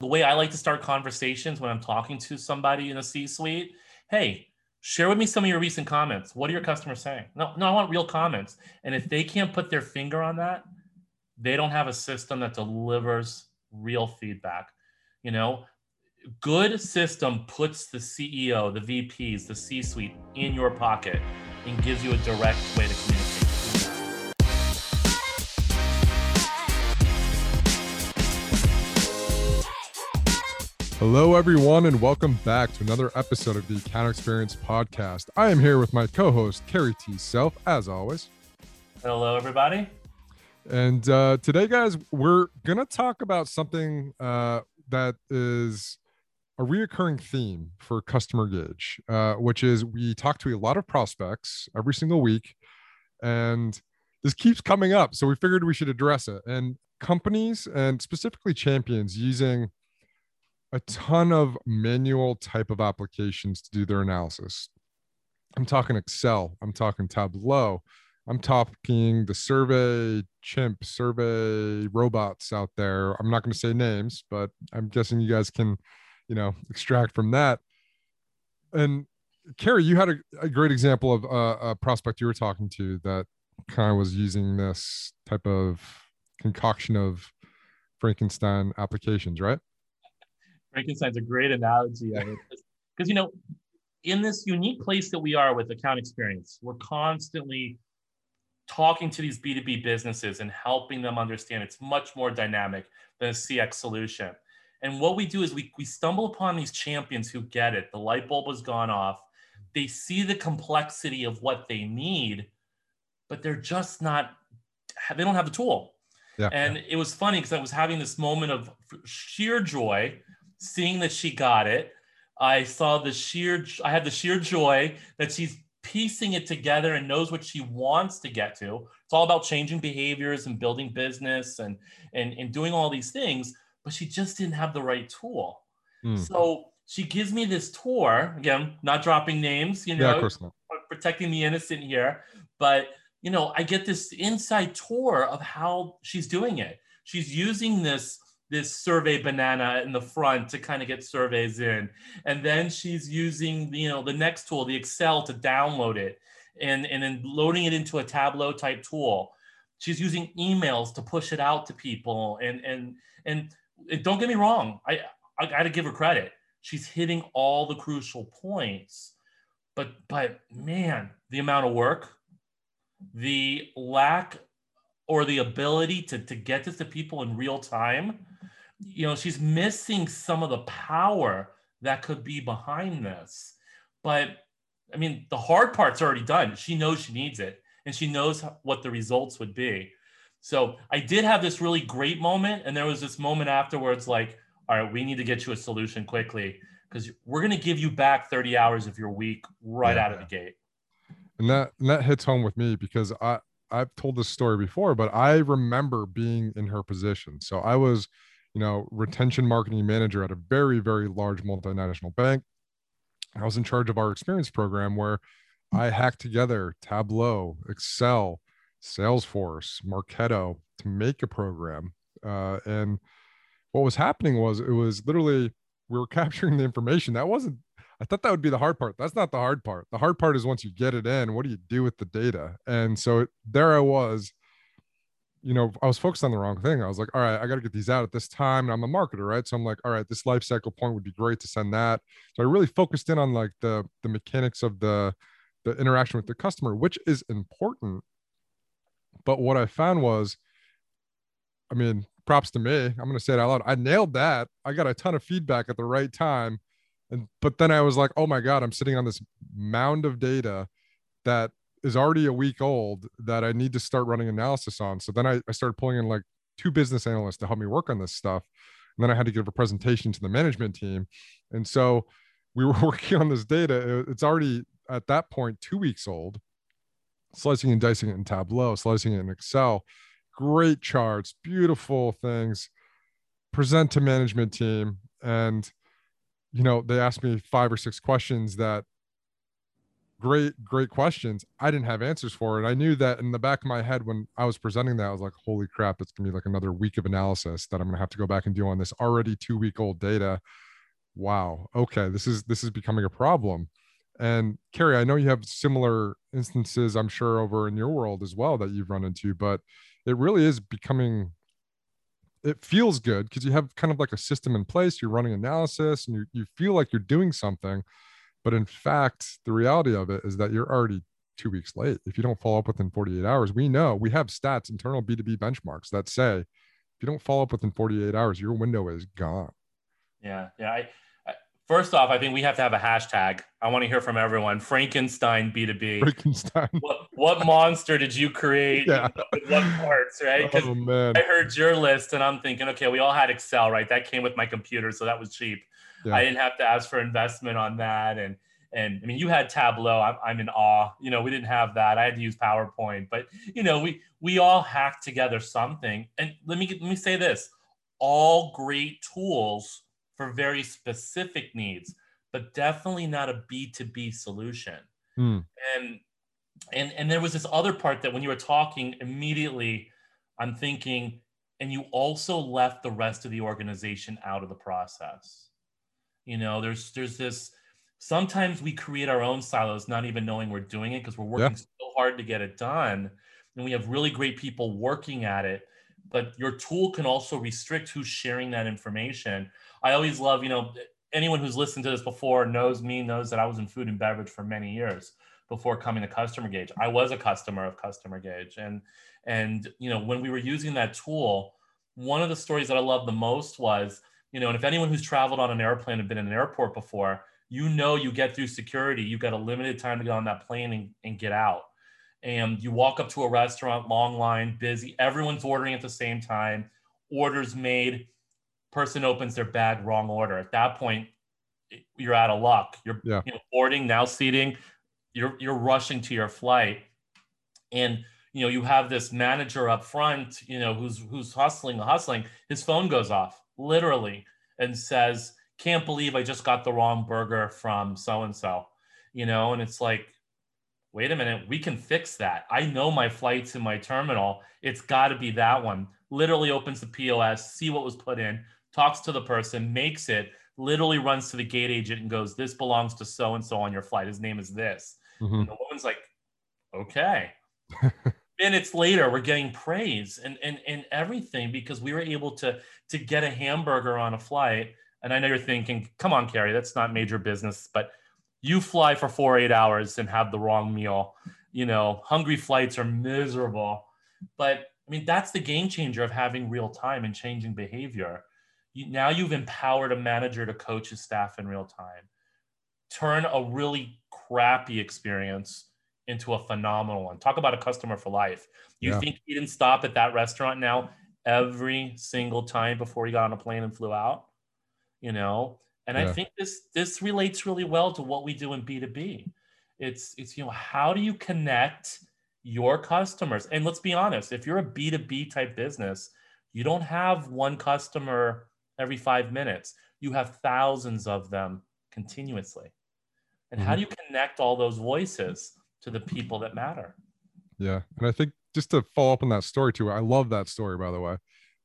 The way I like to start conversations when I'm talking to somebody in a C suite, hey, share with me some of your recent comments. What are your customers saying? No, no, I want real comments. And if they can't put their finger on that, they don't have a system that delivers real feedback. You know, good system puts the CEO, the VPs, the C-suite in your pocket and gives you a direct way to communicate. Hello, everyone, and welcome back to another episode of the Account Experience Podcast. I am here with my co host, Carrie T. Self, as always. Hello, everybody. And uh, today, guys, we're going to talk about something uh, that is a reoccurring theme for Customer Gauge, uh, which is we talk to a lot of prospects every single week, and this keeps coming up. So we figured we should address it. And companies and specifically champions using a ton of manual type of applications to do their analysis. I'm talking Excel, I'm talking Tableau, I'm talking the survey chimp survey robots out there. I'm not going to say names, but I'm guessing you guys can, you know, extract from that. And Carrie, you had a, a great example of a prospect you were talking to that kind of was using this type of concoction of Frankenstein applications, right? Frankenstein's a great analogy of it. Because you know in this unique place that we are with account experience we're constantly talking to these b2b businesses and helping them understand it's much more dynamic than a cx solution. And what we do is we, we stumble upon these champions who get it. The light bulb has gone off. They see the complexity of what they need but they're just not they don't have the tool. Yeah, and it was funny because i was having this moment of sheer joy seeing that she got it. I saw the sheer, I had the sheer joy that she's piecing it together and knows what she wants to get to. It's all about changing behaviors and building business and and, and doing all these things, but she just didn't have the right tool. Mm. So she gives me this tour again, not dropping names, you know, yeah, protecting the innocent here, but you know, I get this inside tour of how she's doing it. She's using this this survey banana in the front to kind of get surveys in. And then she's using you know the next tool the excel to download it and and then loading it into a tableau type tool. She's using emails to push it out to people and and and don't get me wrong i i gotta give her credit. She's hitting all the crucial points but but man the amount of work the lack or the ability to, to get this to people in real time you know, she's missing some of the power that could be behind this. But I mean, the hard part's already done. She knows she needs it and she knows what the results would be. So I did have this really great moment. And there was this moment afterwards like, all right, we need to get you a solution quickly because we're going to give you back 30 hours of your week right yeah. out of the gate. And that, and that hits home with me because I, I've told this story before, but I remember being in her position. So I was you know, retention marketing manager at a very, very large multinational bank. I was in charge of our experience program where I hacked together Tableau, Excel, Salesforce, Marketo to make a program. Uh, and what was happening was it was literally we were capturing the information. That wasn't, I thought that would be the hard part. That's not the hard part. The hard part is once you get it in, what do you do with the data? And so there I was you know, I was focused on the wrong thing. I was like, all right, I got to get these out at this time. And I'm a marketer, right? So I'm like, all right, this life cycle point would be great to send that. So I really focused in on like the the mechanics of the the interaction with the customer, which is important. But what I found was, I mean, props to me. I'm gonna say it out loud. I nailed that. I got a ton of feedback at the right time. And but then I was like, oh my God, I'm sitting on this mound of data that is already a week old that I need to start running analysis on. So then I, I started pulling in like two business analysts to help me work on this stuff. And then I had to give a presentation to the management team. And so we were working on this data. It's already at that point two weeks old, slicing and dicing it in Tableau, slicing it in Excel. Great charts, beautiful things. Present to management team. And, you know, they asked me five or six questions that great, great questions. I didn't have answers for it. I knew that in the back of my head when I was presenting that, I was like, holy crap, it's gonna be like another week of analysis that I'm gonna have to go back and do on this already two week old data. Wow. Okay. This is this is becoming a problem. And Carrie, I know you have similar instances, I'm sure, over in your world as well that you've run into, but it really is becoming it feels good because you have kind of like a system in place you're running analysis and you, you feel like you're doing something but in fact, the reality of it is that you're already two weeks late. If you don't follow up within 48 hours, we know we have stats, internal B2B benchmarks that say if you don't follow up within 48 hours, your window is gone. Yeah. Yeah. I, I, first off, I think we have to have a hashtag. I want to hear from everyone. Frankenstein B2B. Frankenstein. What, what monster did you create? Yeah. what parts, right? Oh, man. I heard your list and I'm thinking, okay, we all had Excel, right? That came with my computer. So that was cheap. Yeah. I didn't have to ask for investment on that. And and I mean, you had Tableau. I'm, I'm in awe. You know, we didn't have that. I had to use PowerPoint. But you know, we we all hacked together something. And let me let me say this: all great tools for very specific needs, but definitely not a B2B solution. Mm. And and and there was this other part that when you were talking immediately, I'm thinking, and you also left the rest of the organization out of the process you know, there's there's this sometimes we create our own silos, not even knowing we're doing it because we're working yeah. so hard to get it done. And we have really great people working at it. But your tool can also restrict who's sharing that information. I always love, you know, anyone who's listened to this before knows me, knows that I was in food and beverage for many years before coming to Customer Gauge. I was a customer of Customer Gauge. And and you know, when we were using that tool, one of the stories that I love the most was you know, and if anyone who's traveled on an airplane and been in an airport before, you know you get through security, you've got a limited time to get on that plane and, and get out. And you walk up to a restaurant, long line, busy, everyone's ordering at the same time, orders made, person opens their bag, wrong order. At that point, you're out of luck. You're yeah. you know, boarding, now seating, you're you're rushing to your flight. And you know, you have this manager up front, you know, who's who's hustling, hustling, his phone goes off literally and says, Can't believe I just got the wrong burger from so and so, you know, and it's like, wait a minute, we can fix that. I know my flights in my terminal. It's got to be that one. Literally opens the POS, see what was put in, talks to the person, makes it, literally runs to the gate agent and goes, This belongs to so and so on your flight. His name is this. Mm-hmm. And the woman's like, Okay. minutes later we're getting praise and, and and everything because we were able to to get a hamburger on a flight. And i know you're thinking come on carrie that's not major business but you fly for four eight hours and have the wrong meal. You know hungry flights are miserable. But i mean that's the game changer of having real time and changing behavior. You, now you've empowered a manager to coach his staff in real time. Turn a really crappy experience into a phenomenal one. Talk about a customer for life. You yeah. think he didn't stop at that restaurant now every single time before he got on a plane and flew out? You know, and yeah. I think this this relates really well to what we do in B2B. It's it's you know, how do you connect your customers? And let's be honest, if you're a B2B type business, you don't have one customer every 5 minutes. You have thousands of them continuously. And mm-hmm. how do you connect all those voices? To the people that matter. Yeah. And I think just to follow up on that story too, I love that story, by the way.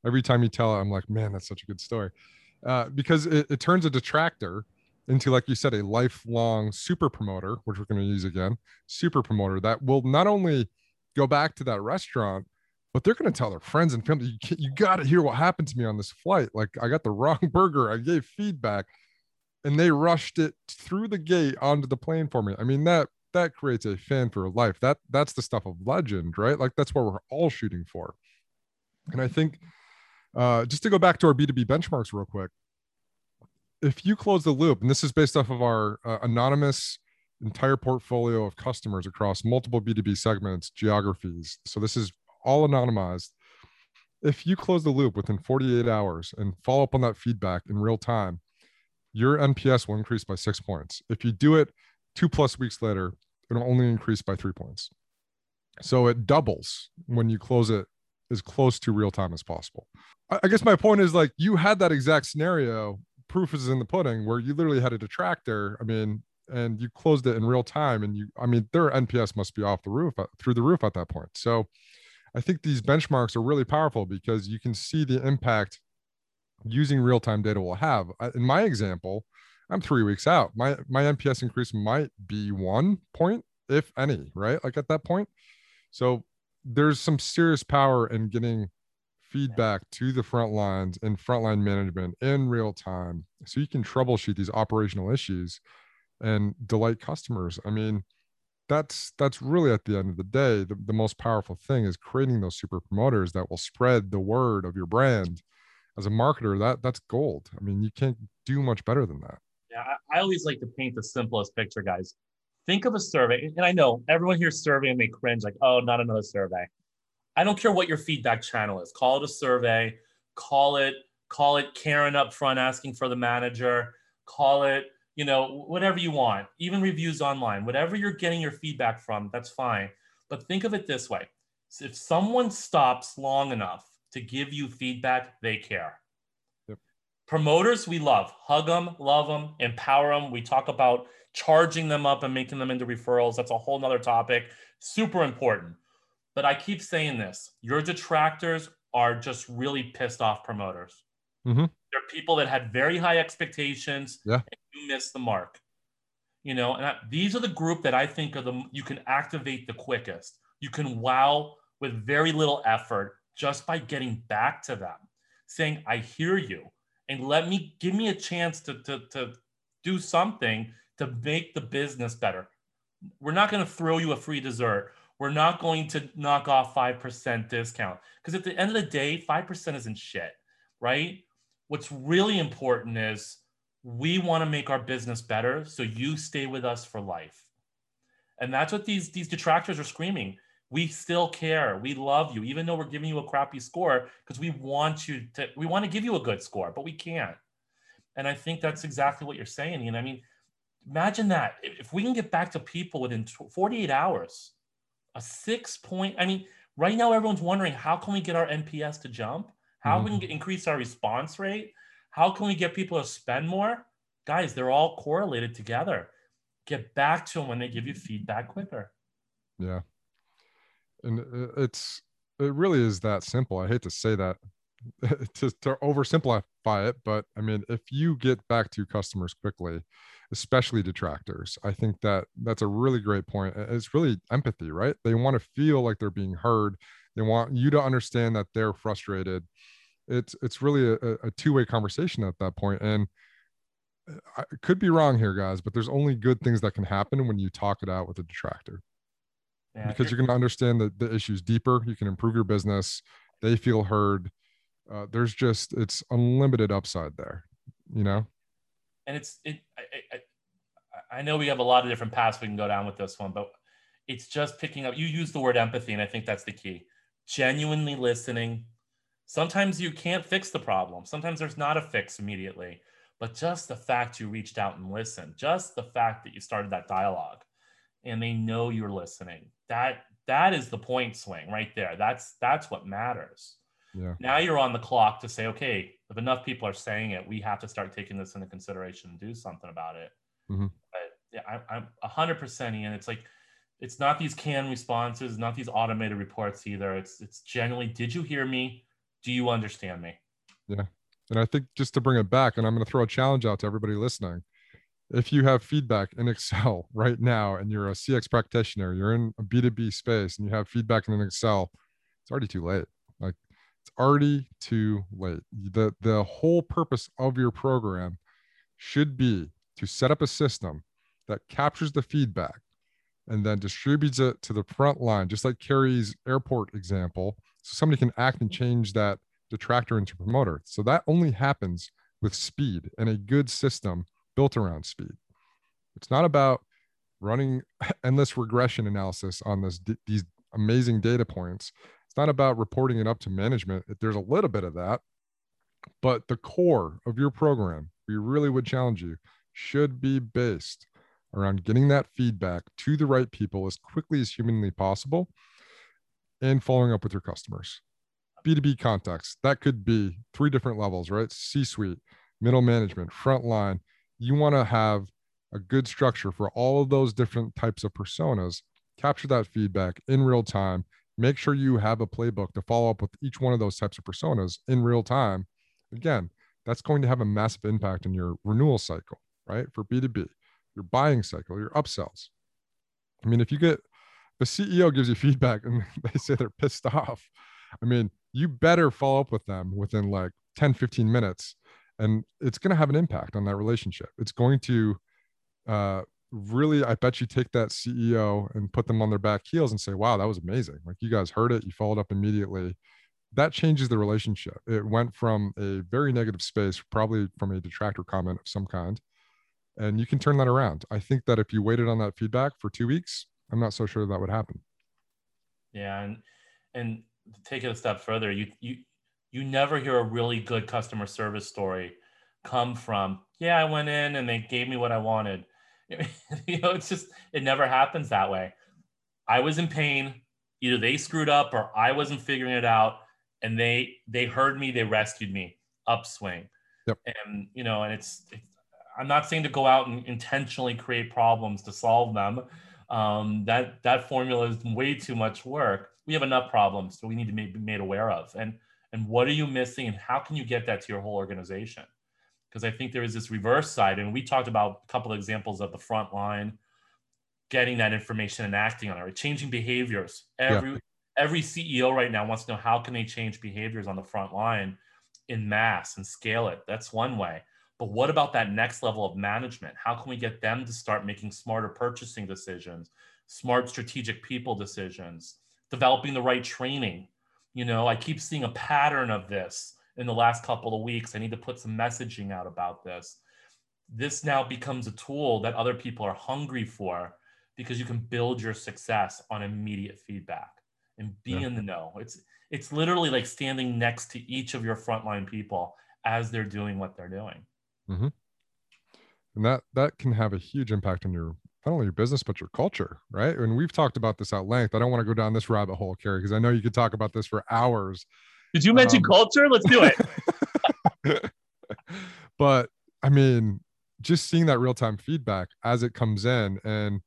Every time you tell it, I'm like, man, that's such a good story. Uh, because it, it turns a detractor into, like you said, a lifelong super promoter, which we're going to use again, super promoter that will not only go back to that restaurant, but they're going to tell their friends and family, you, you got to hear what happened to me on this flight. Like, I got the wrong burger. I gave feedback and they rushed it through the gate onto the plane for me. I mean, that that creates a fan for life. That that's the stuff of legend, right? Like that's what we're all shooting for. And I think uh, just to go back to our B2B benchmarks real quick, if you close the loop, and this is based off of our uh, anonymous entire portfolio of customers across multiple B2B segments, geographies. So this is all anonymized. If you close the loop within 48 hours and follow up on that feedback in real time, your NPS will increase by six points. If you do it two plus weeks later, it'll only increase by three points. So it doubles when you close it as close to real time as possible. I guess my point is like you had that exact scenario. Proof is in the pudding where you literally had a detractor. I mean, and you closed it in real time and you i mean their nps must be off the roof uh, through the roof at that point so i think these benchmarks are really powerful because you can see the impact using real-time data will have in my example i'm three weeks out. My my nps increase might be one point if any right? Like at that point. So there's some serious power in getting feedback to the front lines and frontline management in real time so you can troubleshoot these operational issues and delight customers. I mean that's that's really at the end of the day the, the most powerful thing is creating those super promoters that will spread the word of your brand. As a marketer that that's gold. I mean you can't do much better than that i, I always like to paint the simplest picture guys think of a survey and i know everyone here survey may cringe like oh not another survey I don't care what your feedback channel is. Call it a survey, call it call it Karen up front asking for the manager, call it, you know, whatever you want. Even reviews online, whatever you're getting your feedback from, that's fine. But think of it this way. If someone stops long enough to give you feedback, they care. Promoters, we love. Hug them, love them, empower them. We talk about charging them up and making them into referrals. That's a whole nother topic. Super important. But I keep saying this your detractors are just really pissed off promoters. Mm-hmm. They're people that had very high expectations. Yeah. And you missed the mark. You know, and I, these are the group that I think are the you can activate the quickest. You can wow with very little effort just by getting back to them, saying, I hear you. And let me give me a chance to, to, to do something to make the business better. We're not going to throw you a free dessert. We're not going to knock off 5% discount. Because at the end of the day 5% isn't shit right? What's really important is we want to make our business better so you stay with us for life. And that's what these these detractors are screaming we still care we love you even though we're giving you a crappy score because we want you to we want to give you a good score but we can't and i think that's exactly what you're saying and i mean imagine that if we can get back to people within 48 hours a six point. I mean, right now everyone's wondering how can we get our NPS to jump? How mm-hmm. can we mm-hmm. increase our response rate? How can we get people to spend more? Guys, they're all correlated together. Get back to them when they give you feedback quicker. Yeah. And uh, it's it really is that simple. I hate to say that to, to oversimplify it, but I mean, if you get back to customers quickly, especially detractors. I think that that's a really great point. It's really empathy, right? They want to feel like they're being heard. They want you to understand that they're frustrated. It's it's really a, a two-way conversation at that point. And uh, I could be wrong here, guys, but there's only good things that can happen when you talk it out with a detractor. Yeah, because you're going to understand the, the issues deeper. You can improve your business. They feel heard. Uh, there's just it's unlimited upside there, you know and it's it. I, I, I know we have a lot of different paths we can go down with this one, but it's just picking up. You use the word empathy, and I think that's the key. Genuinely listening. Sometimes you can't fix the problem. Sometimes there's not a fix immediately, but just the fact you reached out and listened, just the fact that you started that dialogue, and they know you're listening. That that is the point swing right there. That's that's what matters. Yeah. Now you're on the clock to say, okay, if enough people are saying it, we have to start taking this into consideration and do something about it. Mm-hmm. But yeah, I, I'm a hundred percent, Ian. It's like it's not these canned responses, not these automated reports either. It's it's generally, did you hear me? Do you understand me? Yeah. And I think just to bring it back, and I'm going to throw a challenge out to everybody listening. If you have feedback in Excel right now and you're a CX practitioner, you're in a B2B space and you have feedback in Excel, it's already too late. Like it's already too late. The, the whole purpose of your program should be to set up a system that captures the feedback and then distributes it to the front line, just like Carrie's airport example. So somebody can act and change that detractor into promoter. So that only happens with speed and a good system built around speed. It's not about running endless regression analysis on this these amazing data points it's not about reporting it up to management. There's a little bit of that, but the core of your program, we really would challenge you, should be based around getting that feedback to the right people as quickly as humanly possible and following up with your customers. B2B contacts, that could be three different levels, right? C suite, middle management, front line. You want to have a good structure for all of those different types of personas, capture that feedback in real time, make sure you have a playbook to follow up with each one of those types of personas in real time. Again, that's going to have a massive impact on your renewal cycle, right? For B2B, your buying cycle, your upsells. I mean, if you get the CEO gives you feedback and they say they're pissed off, I mean, you better follow up with them within like 10, 15 minutes. And it's going to have an impact on that relationship. It's going to uh, really, I bet you take that CEO and put them on their back heels and say, wow, that was amazing. Like you guys heard it, you followed up immediately. That changes the relationship. It went from a very negative space, probably from a detractor comment of some kind, and you can turn that around. I think that if you waited on that feedback for two weeks, I'm not so sure that would happen. Yeah, and and take it a step further, you you you never hear a really good customer service story come from, yeah, I went in and they gave me what I wanted. you know, it's just it never happens that way. I was in pain. Either they screwed up or I wasn't figuring it out, and they they heard me. They rescued me. Upswing. Yep. And you know, and it's, it's I'm not saying to go out and intentionally create problems to solve them. Um, that that formula is way too much work. We have enough problems, that we need to be made aware of. And and what are you missing, and how can you get that to your whole organization? because I think there is this reverse side. And we talked about a couple of examples of the front line getting that information and acting on it, changing behaviors. Every yeah. every CEO right now wants to know how can they change behaviors on the front line in mass and scale it. That's one way. But what about that next level of management? How can we get them to start making smarter purchasing decisions, smart strategic people decisions, developing the right training? You know, I keep seeing a pattern of this in the last couple of weeks. I need to put some messaging out about this. This now becomes a tool that other people are hungry for because you can build your success on immediate feedback and be yeah. in the know. It's it's literally like standing next to each of your frontline people as they're doing what they're doing. Mm-hmm. And that that can have a huge impact on your not only your business but your culture, right? And we've talked about this at length. I don't want to go down this rabbit hole, Carrie, because I know you could talk about this for hours. Did you mention um, culture? Let's do it. but I mean, just seeing that real time feedback as it comes in, and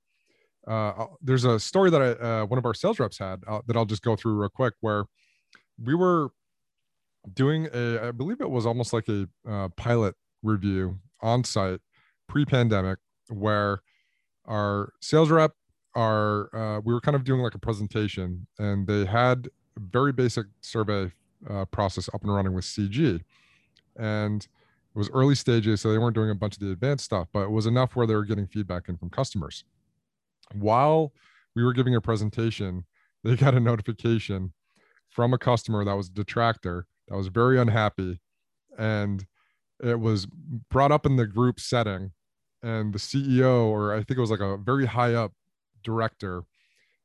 uh, there's a story that I, uh, one of our sales reps had uh, that I'll just go through real quick, where we were doing a, I believe it was almost like a uh, pilot review on site pre-pandemic, where our sales rep, our uh, we were kind of doing like a presentation, and they had a very basic survey uh, process up and running with CG. And it was early stages, so they weren't doing a bunch of the advanced stuff, but it was enough where they were getting feedback in from customers. While we were giving a presentation, they got a notification from a customer that was a detractor that was very unhappy. And it was brought up in the group setting. And the CEO, or I think it was like a very high up director,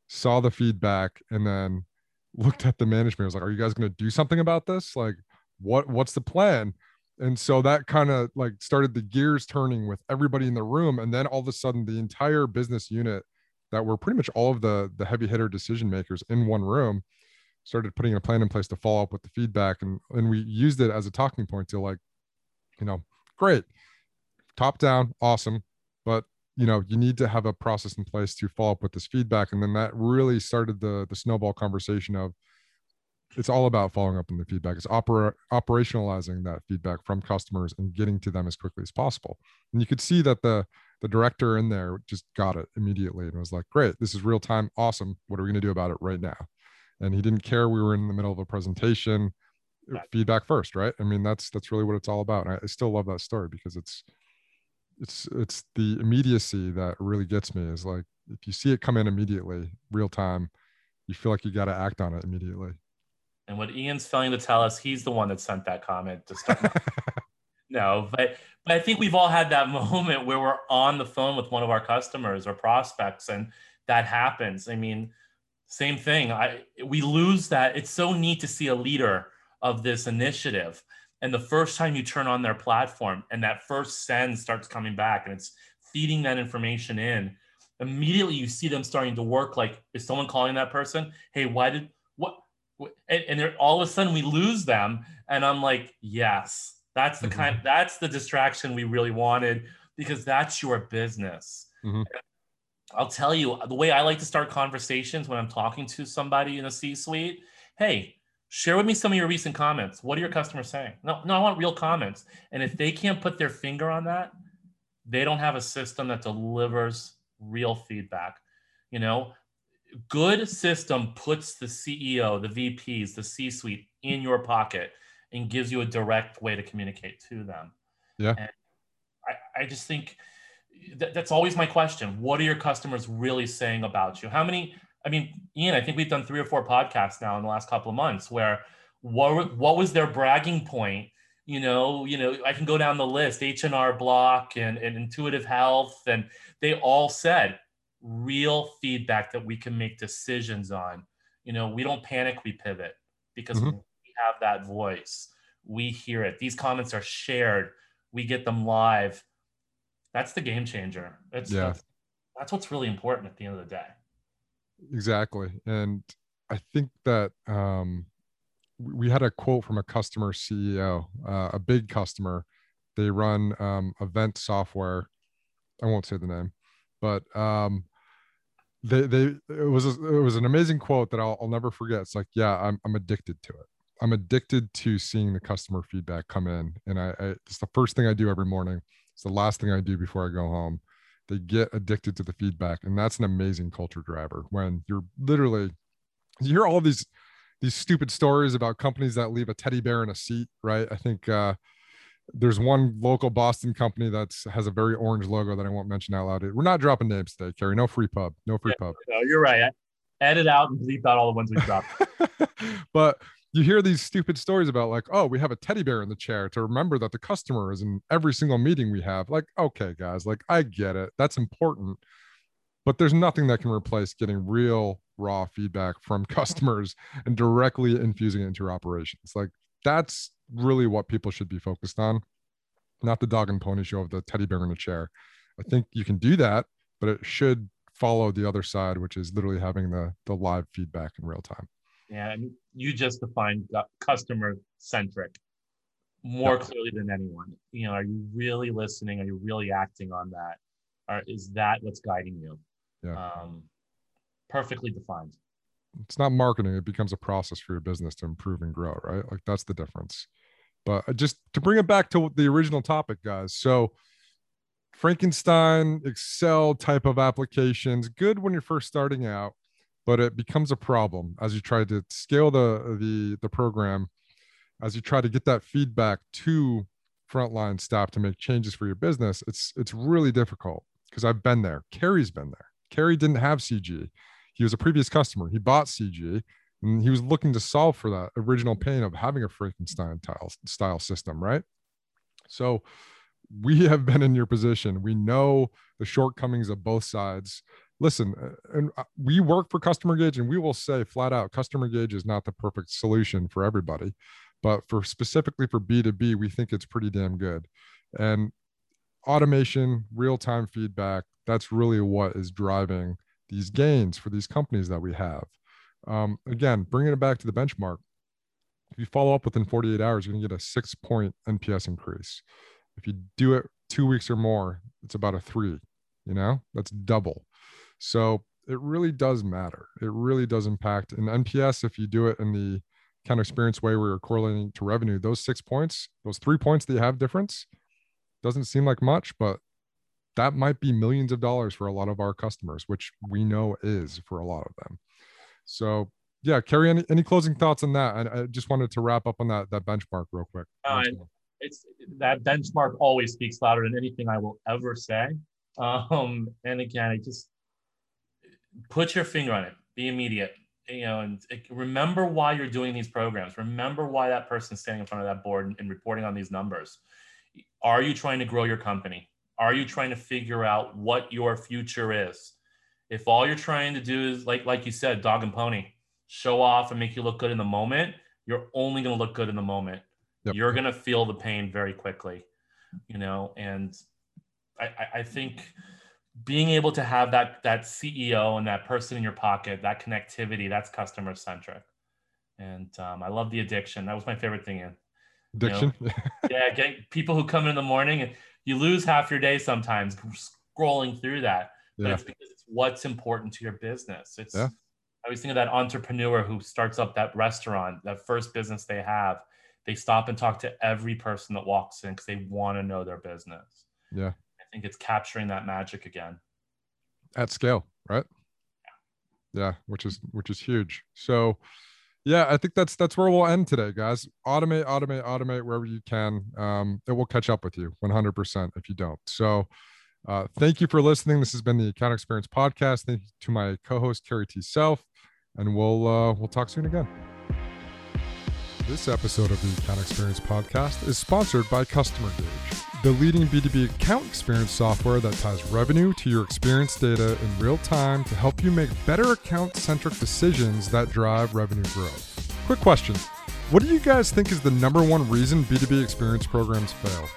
saw the feedback and then looked at the management. I was like, "Are you guys going to do something about this? Like, what what's the plan?" And so that kind of like started the gears turning with everybody in the room, and then all of a sudden, the entire business unit that were pretty much all of the the heavy hitter decision makers in one room started putting a plan in place to follow up with the feedback, and and we used it as a talking point to like, you know, great, top down, awesome, but you know you need to have a process in place to follow up with this feedback. And then that really started the the snowball conversation of it's all about following up on the feedback. It's opera, operationalizing that feedback from customers and getting to them as quickly as possible. And you could see that the the director in there just got it immediately and was like great this is real time. Awesome. What are we going to do about it right now? And he didn't care. We were in the middle of a presentation feedback first right? I mean that's that's really what it's all about. And I, I still love that story because it's it's it's the immediacy that really gets me is like if you see it come in immediately real time you feel like you got to act on it immediately. And what ian's failing to tell us he's the one that sent that comment to start no but but i think we've all had that moment where we're on the phone with one of our customers or prospects and that happens. I mean same thing. I we lose that. It's so neat to see a leader of this initiative and the first time you turn on their platform and that first send starts coming back and it's feeding that information in, immediately you see them starting to work like, is someone calling that person? Hey, why did what? And, and all of a sudden we lose them. And I'm like, yes, that's the mm-hmm. kind, that's the distraction we really wanted. because that's your business. Mhm. I'll tell you the way I like to start conversations when I'm talking to somebody in a C suite. Hey, share with me some of your recent comments. What are your customers saying? No, no, I want real comments. And if they can't put their finger on that, they don't have a system that delivers real feedback. You know, good system puts the CEO, the VPs, the C-suite in your pocket and gives you a direct way to communicate to them. Yeah. And I, I just think that, that's always my question. What are your customers really saying about you? How many? I mean, Ian, I think we've done three or four podcasts now in the last couple of months where what what was their bragging point? You know, you know, I can go down the list, H and R Block and, and Intuitive Health, and they all said real feedback that we can make decisions on. You know, we don't panic, we pivot because Mhm. we have that voice. We hear it. These comments are shared. We get them live. That's the game changer. That's, Yeah. that's that's what's really important at the end of the day. Exactly. And i think that um we had a quote from a customer ceo uh, a big customer. They run um, event software. I won't say the name but um they they it was a, it was an amazing quote that I'll, I'll never forget. It's like yeah i'm, I'm addicted to it. I'm addicted to seeing the customer feedback come in. And I, I it's the first thing i do every morning. It's the last thing i do before i go home they get addicted to the feedback and that's an amazing culture driver when you're literally you hear all these these stupid stories about companies that leave a teddy bear in a seat right i think uh there's one local boston company that has a very orange logo that i won't mention out loud we're not dropping names today Carrie. no free pub no free pub No, you're right. Edit out and bleep out all the ones we dropped. but you hear these stupid stories about like oh we have a teddy bear in the chair to remember that the customer is in every single meeting we have. Like okay guys like i get it. That's important. But there's nothing that can replace getting real raw feedback from customers and directly infusing it into your operations. Like that's really what people should be focused on. Not the dog and pony show of the teddy bear in the chair. I think you can do that but it should follow the other side which is literally having the the live feedback in real time and you just defined customer centric more clearly than anyone. You know, are you really listening? Are you really acting on that? Or is that what's guiding you? Yeah. Um, perfectly defined. it's not marketing it becomes a process for your business to improve and grow right like that's the difference but uh, just to bring it back to the original topic guys so frankenstein excel type of applications good when you're first starting out but it becomes a problem as you try to scale the the the program as you try to get that feedback to frontline staff to make changes for your business it's it's really difficult because i've been there kerry's been there kerry didn't have cg he was a previous customer. He bought CG and he was looking to solve for that original pain of having a Frankenstein tile, style system, right? So we have been in your position. We know the shortcomings of both sides. Listen, uh, and uh, we work for Customer Gauge, and we will say flat out, Customer Gauge is not the perfect solution for everybody, but for specifically for B2B, we think it's pretty damn good. And automation, real time feedback, that's really what is driving these gains for these companies that we have. Um, again, bringing it back to the benchmark, if you follow up within 48 hours, you're going to get a six point NPS increase. If you do it two weeks or more, it's about a three, you know, that's double. So it really does matter. It really does impact. And NPS, if you do it in the kind of experience way where you're correlating to revenue, those six points, those three points that you have difference, doesn't seem like much, but that might be millions of dollars for a lot of our customers, which we know is for a lot of them. So yeah, Kerry, any, any closing thoughts on that? I, I just wanted to wrap up on that that benchmark real quick. Uh, it's that benchmark always speaks louder than anything I will ever say. Um, and again, I just put your finger on it. Be immediate. You know, and eh, remember why you're doing these programs. Remember why that person's standing in front of that board and, and reporting on these numbers. Are you trying to grow your company? Are you trying to figure out what your future is? If all you're trying to do is like like you said, dog and pony, show off and make you look good in the moment, you're only going to look good in the moment Yep. you're going to feel the pain very quickly you know and I, I- I think being able to have that that ceo and that person in your pocket that connectivity that's customer centric and um, i love the addiction that was my favorite thing in Addiction. yeah getting people who come in in the morning and you lose half your day sometimes scrolling through that. But Yeah. it's because it's what's important to your business. It's Yeah. I always think of that entrepreneur who starts up that restaurant, that first business they have. They stop and talk to every person that walks in because they want to know their business. Yeah. Think it's capturing that magic again. at scale, right? Yeah, which is which is huge. So yeah, I think that's that's where we'll end today, guys. Automate, automate, automate wherever you can. Um, it will catch up with you 100% if you don't. So uh, thank you for listening. This has been the Account Experience Podcast. Thank you to my co-host Carrie T. Self, and we'll uh, we'll talk soon again. This episode of the Account Experience Podcast is sponsored by Customer Gauge, the leading B2B account experience software that ties revenue to your experience data in real time to help you make better account centric decisions that drive revenue growth. Quick question What do you guys think is the number one reason B2B experience programs fail?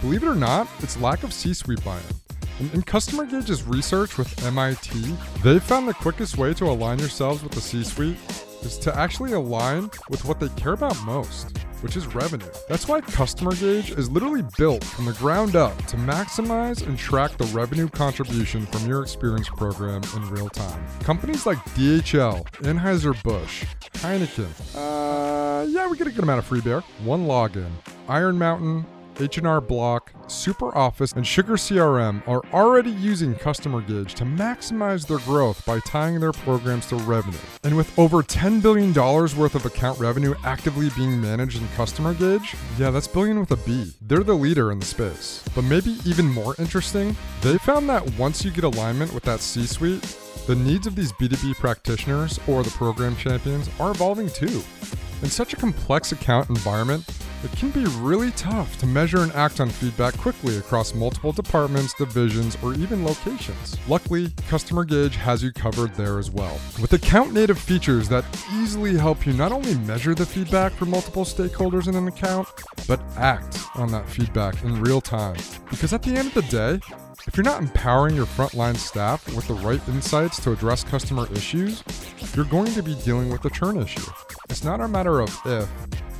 Believe it or not, it's lack of C suite buy in. In, Customer Gauge's research with MIT, they found the quickest way to align yourselves with the C suite is to actually align with what they care about most, which is revenue. That's why Customer Gauge is literally built from the ground up to maximize and track the revenue contribution from your experience program in real time. Companies like DHL, Anheuser-Busch, Heineken, uh, yeah, we get a good amount of free beer. OneLogin, Iron Mountain, H&R Block, SuperOffice, and SugarCRM are already using Customer Gauge to maximize their growth by tying their programs to revenue. And with over $10 billion worth of account revenue actively being managed in Customer Gauge, yeah, that's billion with a B. They're the leader in the space. But maybe even more interesting, they found that once you get alignment with that C-suite, the needs of these B2B practitioners or the program champions are evolving too. In such a complex account environment, it can be really tough to measure and act on feedback quickly across multiple departments, divisions, or even locations. Luckily, Customer Gauge has you covered there as well. With account native features that easily help you not only measure the feedback from multiple stakeholders in an account, but act on that feedback in real time. Because at the end of the day, if you're not empowering your frontline staff with the right insights to address customer issues, you're going to be dealing with a churn issue. It's not a matter of if,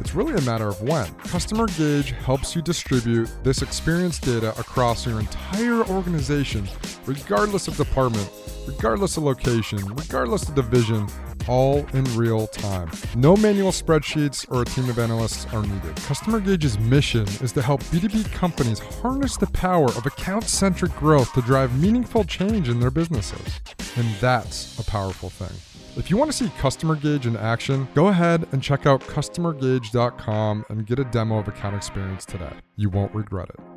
it's really a matter of when. Customer Gauge helps you distribute this experience data across your entire organization, regardless of department, regardless of location, regardless of division, all in real time. No manual spreadsheets or a team of analysts are needed. Customer Gauge's mission is to help B2B companies harness the power of account centric growth to drive meaningful change in their businesses. And that's a powerful thing. If you want to see Customer Gauge in action, go ahead and check out customergauge.com and get a demo of account experience today. You won't regret it.